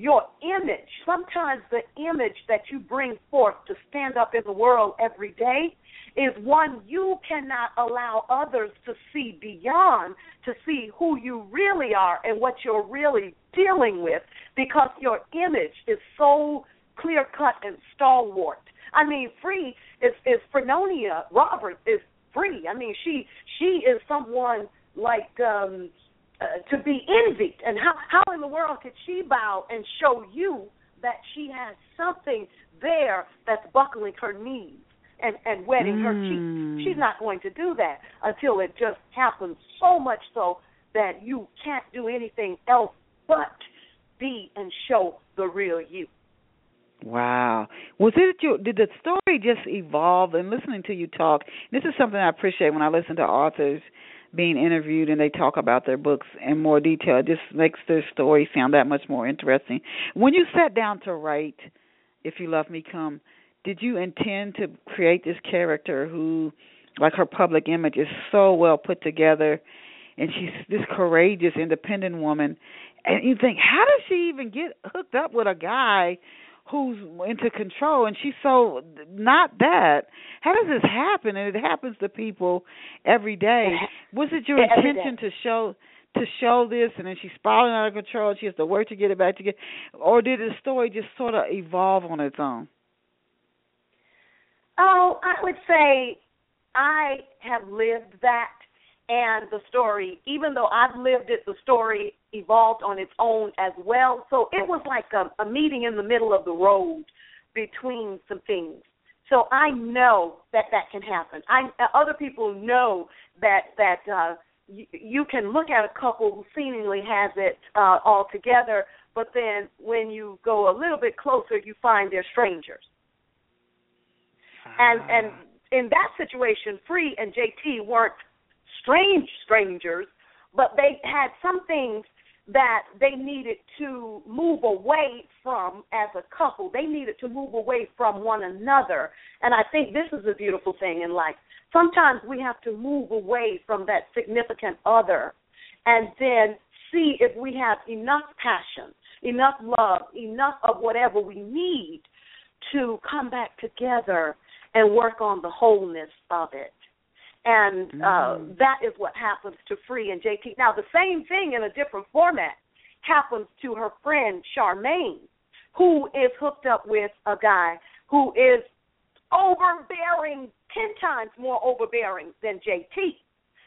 your image, sometimes the image that you bring forth to stand up in the world every day is one you cannot allow others to see beyond, to see who you really are and what you're really dealing with because your image is so clear cut and stalwart. I mean, free is is Frenonia Roberts is free. I mean, she she is someone like um uh, to be envied. And how how in the world could she bow and show you that she has something there that's buckling her knees and and wetting her Mm. cheeks? She's not going to do that until it just happens so much so that you can't do anything else but be and show the real you. Wow. Was it your did the story just evolve and listening to you talk, this is something I appreciate when I listen to authors being interviewed and they talk about their books in more detail. It just makes their story sound that much more interesting. When you sat down to write If You Love Me Come, did you intend to create this character who like her public image is so well put together and she's this courageous independent woman and you think how does she even get hooked up with a guy who's into control. And she's so not that. How does this happen? And it happens to people every day. Was it your every intention to show to show this? And then she's spiraling out of control. And she has to work to get it back together or did the story just sort of evolve on its own? Oh, I would say I have lived that and the story, even though I've lived it, the story evolved on its own as well. So it was like a, a meeting in the middle of the road between some things. So I know that that can happen. I other people know that that uh you, you can look at a couple who seemingly has it uh all together, but then when you go a little bit closer, you find they're strangers and and in that situation, Free and JT weren't strange strangers, but they had some things that they needed to move away from as a couple. They needed to move away from one another. And I think this is a beautiful thing in life. Sometimes we have to move away from that significant other and then see if we have enough passion, enough love, enough of whatever we need to come back together and work on the wholeness of it. And uh, Mm. that is what happens to Free and JT. Now, the same thing in a different format happens to her friend Charmaine, who is hooked up with a guy who is overbearing, ten times more overbearing than JT.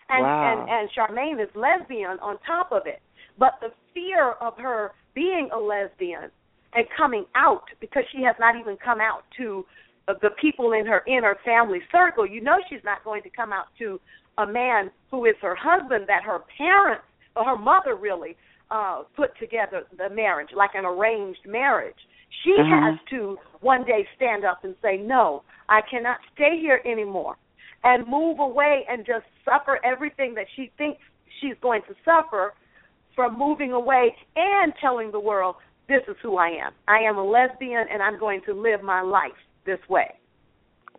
And, Wow. and and Charmaine is lesbian on top of it. But the fear of her being a lesbian and coming out because she has not even come out to the people in her inner family circle, you know she's not going to come out to a man who is her husband that her parents or her mother really uh put together the marriage like an arranged marriage. She Uh-huh. has to one day stand up and say, "No, I cannot stay here anymore." And move away and just suffer everything that she thinks she's going to suffer from moving away and telling the world, "This is who I am. I am a lesbian and I'm going to live my life this way."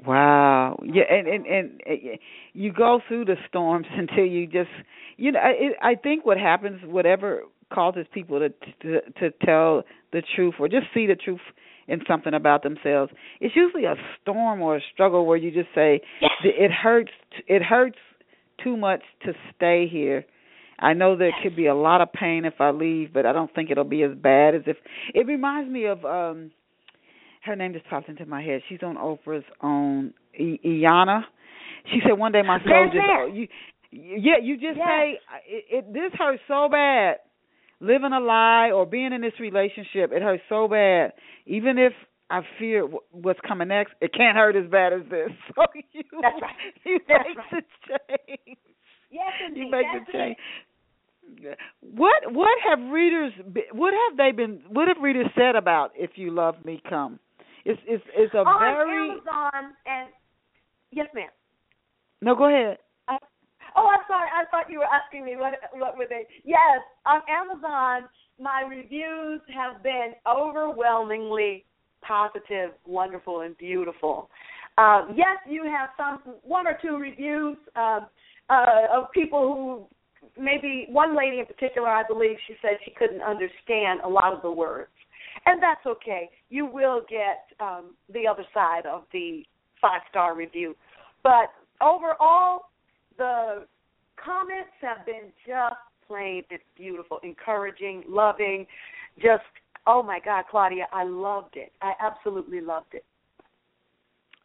Wow. Yeah, and and and you go through the storms until you just you know I I think what happens whatever causes people to to to tell the truth or just see the truth in something about themselves it's usually a storm or a struggle where you just say it hurts it hurts too much to stay here I know there could be a lot of pain if I leave, but I don't think it'll be as bad as if. It reminds me of um her name just popped into my head. She's on Oprah's own I- Iyanla. She said one day my soul Yes, just oh, you yeah you just Yes. say it, it this hurts so bad living a lie or being in this relationship it hurts so bad even if I fear what's coming next it can't hurt as bad as this so you That's right. you That's make right. the change Yes, indeed. you make That's the it. change. What what have readers what have they been what have readers said about if you love me come? It's it's it's a on very Amazon and yes, ma'am. no go ahead. Oh, I'm sorry. I thought you were asking me what what were they? Yes, on Amazon, my reviews have been overwhelmingly positive, wonderful, and beautiful. Um, yes, you have some one or two reviews um, uh, of people who maybe one lady in particular, I believe, she said she couldn't understand a lot of the words, and that's okay. You will get um, the other side of the five star review, but overall, the comments have been just plain it's beautiful, encouraging, loving, just oh my God, Claudia, I loved it. I absolutely loved it.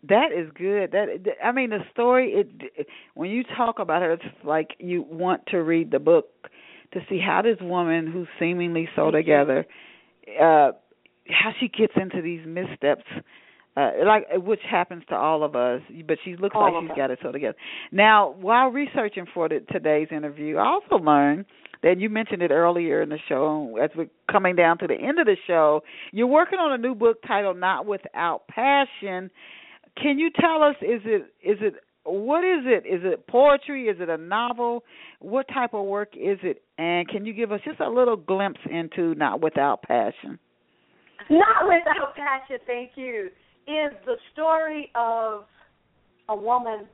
That is good. That I mean the story it when you talk about her it's like you want to read the book to see how this woman who's seemingly so together uh how she gets into these missteps uh like which happens to all of us but she looks All like she's us. got it so together. Now while researching for the, today's interview i also learned that you mentioned it earlier in the show as we're coming down to the end of the show you're working on a new book titled not without passion. Can you tell us is it is it what is it? Is it poetry? Is it a novel? What type of work is it? And can you give us just a little glimpse into not without passion Not without passion, thank you, is the story of a woman,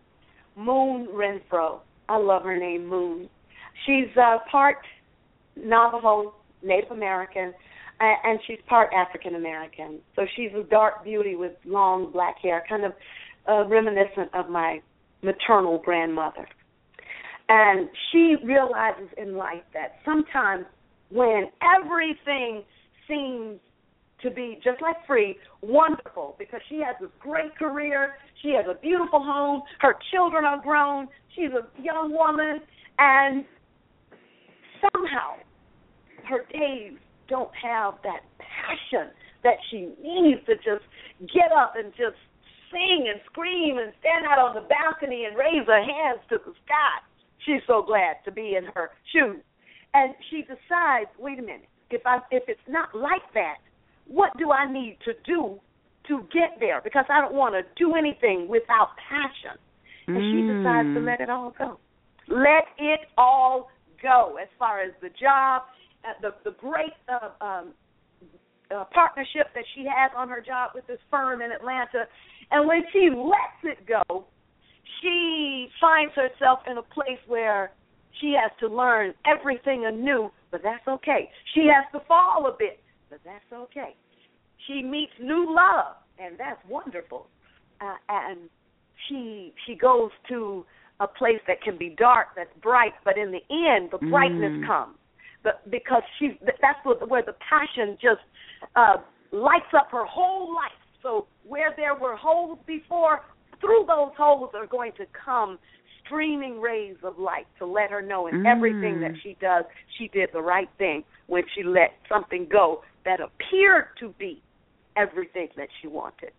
Moon Renfro. I love her name, Moon. She's uh, part Navajo, Native American, and she's part African American. So she's a dark beauty with long black hair, kind of uh, reminiscent of my maternal grandmother. And she realizes in life that sometimes when everything seems to be just like free, wonderful, because she has this great career, she has a beautiful home, her children are grown, she's a young woman, and somehow her days don't have that passion that she needs to just get up and just sing and scream and stand out on the balcony and raise her hands to the sky. She's so glad to be in her shoes. And she decides, wait a minute, if I if it's not like that, what do I need to do to get there? Because I don't want to do anything without passion. And she decides to Mm. let it all go. Let it all go as far as the job, uh, the the great uh, um, uh, partnership that she has on her job with this firm in Atlanta. And when she lets it go, she finds herself in a place where she has to learn everything anew, but that's okay. She has to fall a bit, but that's okay. She meets new love, and that's wonderful. Uh, and she she goes to a place that can be dark, that's bright, but in the end, the brightness Mm. comes. But because she that's what, where the passion just uh, lights up her whole life. So where there were holes before, through those holes are going to come streaming rays of light to let her know in everything that Mm. she does, she did the right thing when she let something go that appeared to be everything that she wanted.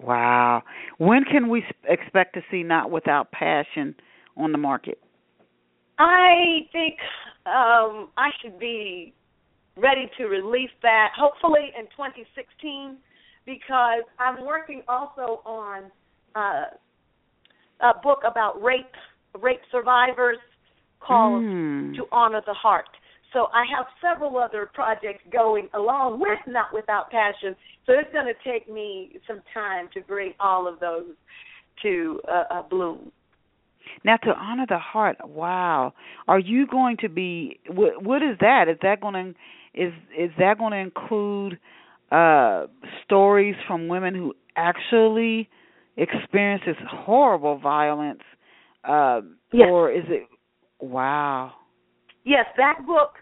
Wow. When can we expect to see Not Without Passion on the market? I think um, I should be ready to release that hopefully in 2016 because I'm working also on uh, a book about rape rape survivors called mm. To Honor the Heart. So I have several other projects going along with Not Without Passion. So it's going to take me some time to bring all of those to uh, a bloom. Now, to honor the heart, wow. Are you going to be? What, what is that? Is that going to is is that going to include uh stories from women who actually experienced this horrible violence, uh, yes. or is it? Wow. Yes, that book.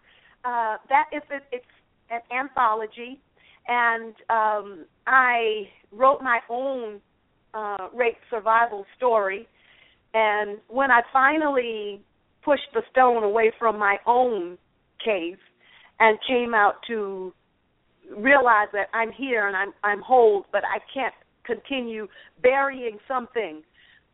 Uh, that is it, it's an anthology, and um, I wrote my own uh, rape survival story and when I finally pushed the stone away from my own cave and came out to realize that I'm here and I'm I'm whole, but I can't continue burying something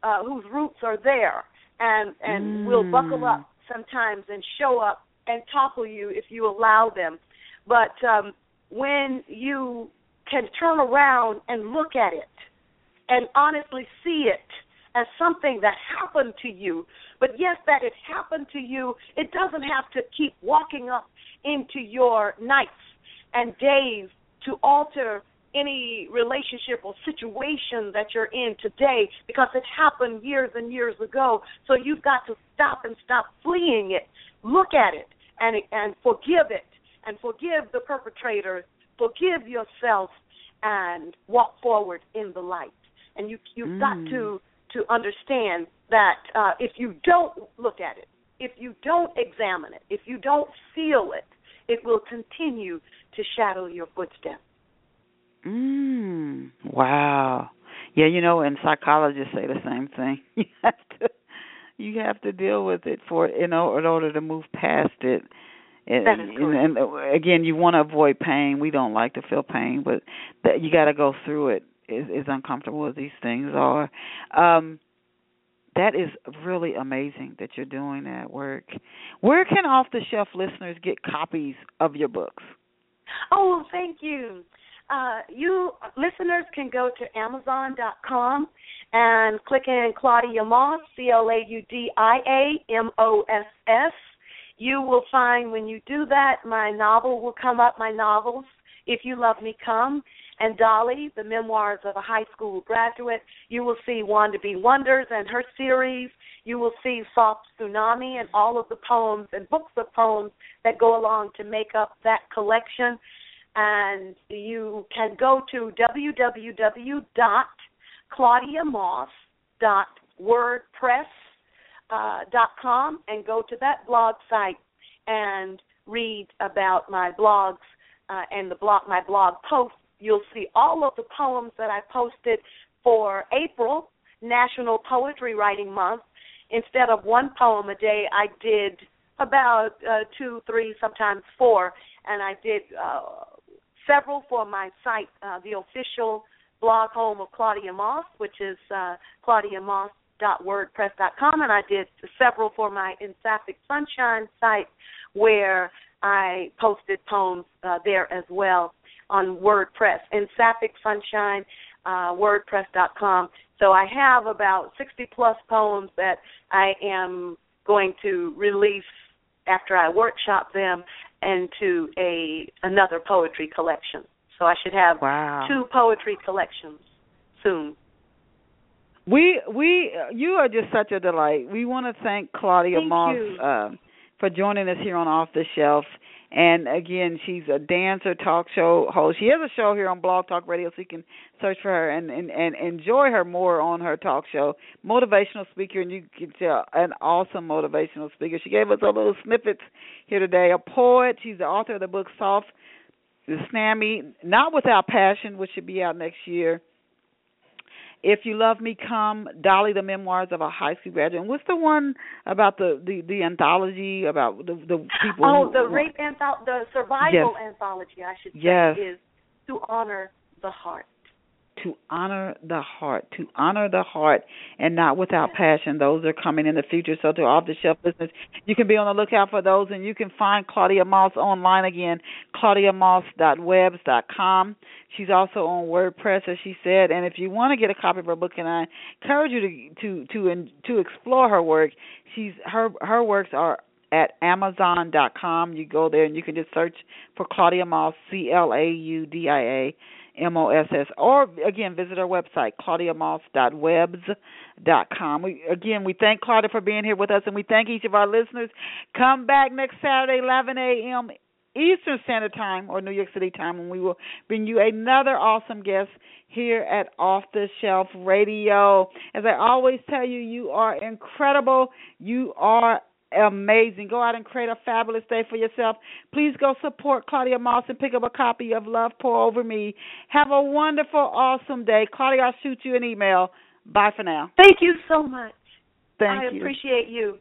uh, whose roots are there and and mm. will buckle up sometimes and show up and topple you if you allow them. But um, when you can turn around and look at it and honestly see it as something that happened to you. But yes, that it happened to you, it doesn't have to keep walking up into your nights and days to alter any relationship or situation that you're in today because it happened years and years ago. So you've got to stop and stop fleeing it. Look at it and and forgive it and forgive the perpetrator, forgive yourself and walk forward in the light. And you you've mm. got to to understand that uh, if you don't look at it, if you don't examine it, if you don't feel it, it will continue to shadow your footsteps. Mm, wow. Yeah, you know, and psychologists say the same thing. You have you have to deal with it for you know in order to move past it. And, and, and again, you want to avoid pain. We don't like to feel pain, but that you got to go through it as, as uncomfortable as these things are. Um, that is really amazing that you're doing that work. Where can off the shelf listeners get copies of your books? Oh, thank you. Uh, you listeners can go to Amazon.com and click in Claudia Moss, C L A U D I A M O S S. You will find when you do that, my novel will come up, my novels, If You Love Me Come, and Dolly, the memoirs of a high school graduate. You will see Wanda B. Wonders and her series. You will see Soft Tsunami and all of the poems and books of poems that go along to make up that collection. And you can go to www.claudiamoss.wordpress.com and go to that blog site and read about my blogs uh, and the blog my blog posts you'll see all of the poems that I posted for April, National Poetry Writing Month. Instead of one poem a day, I did about uh, two, three, sometimes four, and I did uh, several for my site, uh, the official blog home of Claudia Moss, which is uh, claudiamoss.wordpress.com, and I did several for my In Sapphic Sunshine site, where I posted poems uh, there as well on WordPress and Sapphic Sunshine, uh, WordPress.com. So I have about 60 plus poems that I am going to release after I workshop them into a another poetry collection. So I should have wow. two poetry collections soon. We we you are just such a delight. We want to thank Claudia thank Moss uh, for joining us here on Off the Shelf. And again, she's a dancer, talk show host. She has a show here on Blog Talk Radio, so you can search for her and, and, and enjoy her more on her talk show. Motivational speaker, and you can tell an awesome motivational speaker. She gave us a little snippets here today. A poet. She's the author of the book Soft the Snammy, Not Without Passion, which should be out next year. If You Love Me Come, Dolly, the Memoirs of a High School Graduate. What's the one about the the, the anthology about the the people? Oh, who, the rape anthology, the survival yes. anthology, I should say, yes. is to honor the heart. To honor the heart, to honor the heart, and not without passion. Those are coming in the future. So to off the shelf listeners, you can be on the lookout for those, and you can find Claudia Moss online again, claudiamoss.webs.com. She's also on WordPress, as she said. And if you want to get a copy of her book, and I encourage you to to to to explore her work, she's her her works are at amazon.com. You go there and you can just search for Claudia Moss, C L A U D I A M O S S, or again visit our website claudiamoss.webs.com. We again we thank Claudia for being here with us, and we thank each of our listeners. Come back next Saturday, 11 a.m. Eastern Standard Time or New York City time, and we will bring you another awesome guest here at Off the Shelf Radio. As I always tell you, you are incredible. You are amazing. Go out and create a fabulous day for yourself. Please go support Claudia Moss and pick up a copy of Love Pour Over Me. Have a wonderful, awesome day. Claudia, I'll shoot you an email. Bye for now. Thank you so much. Thank I you. appreciate you.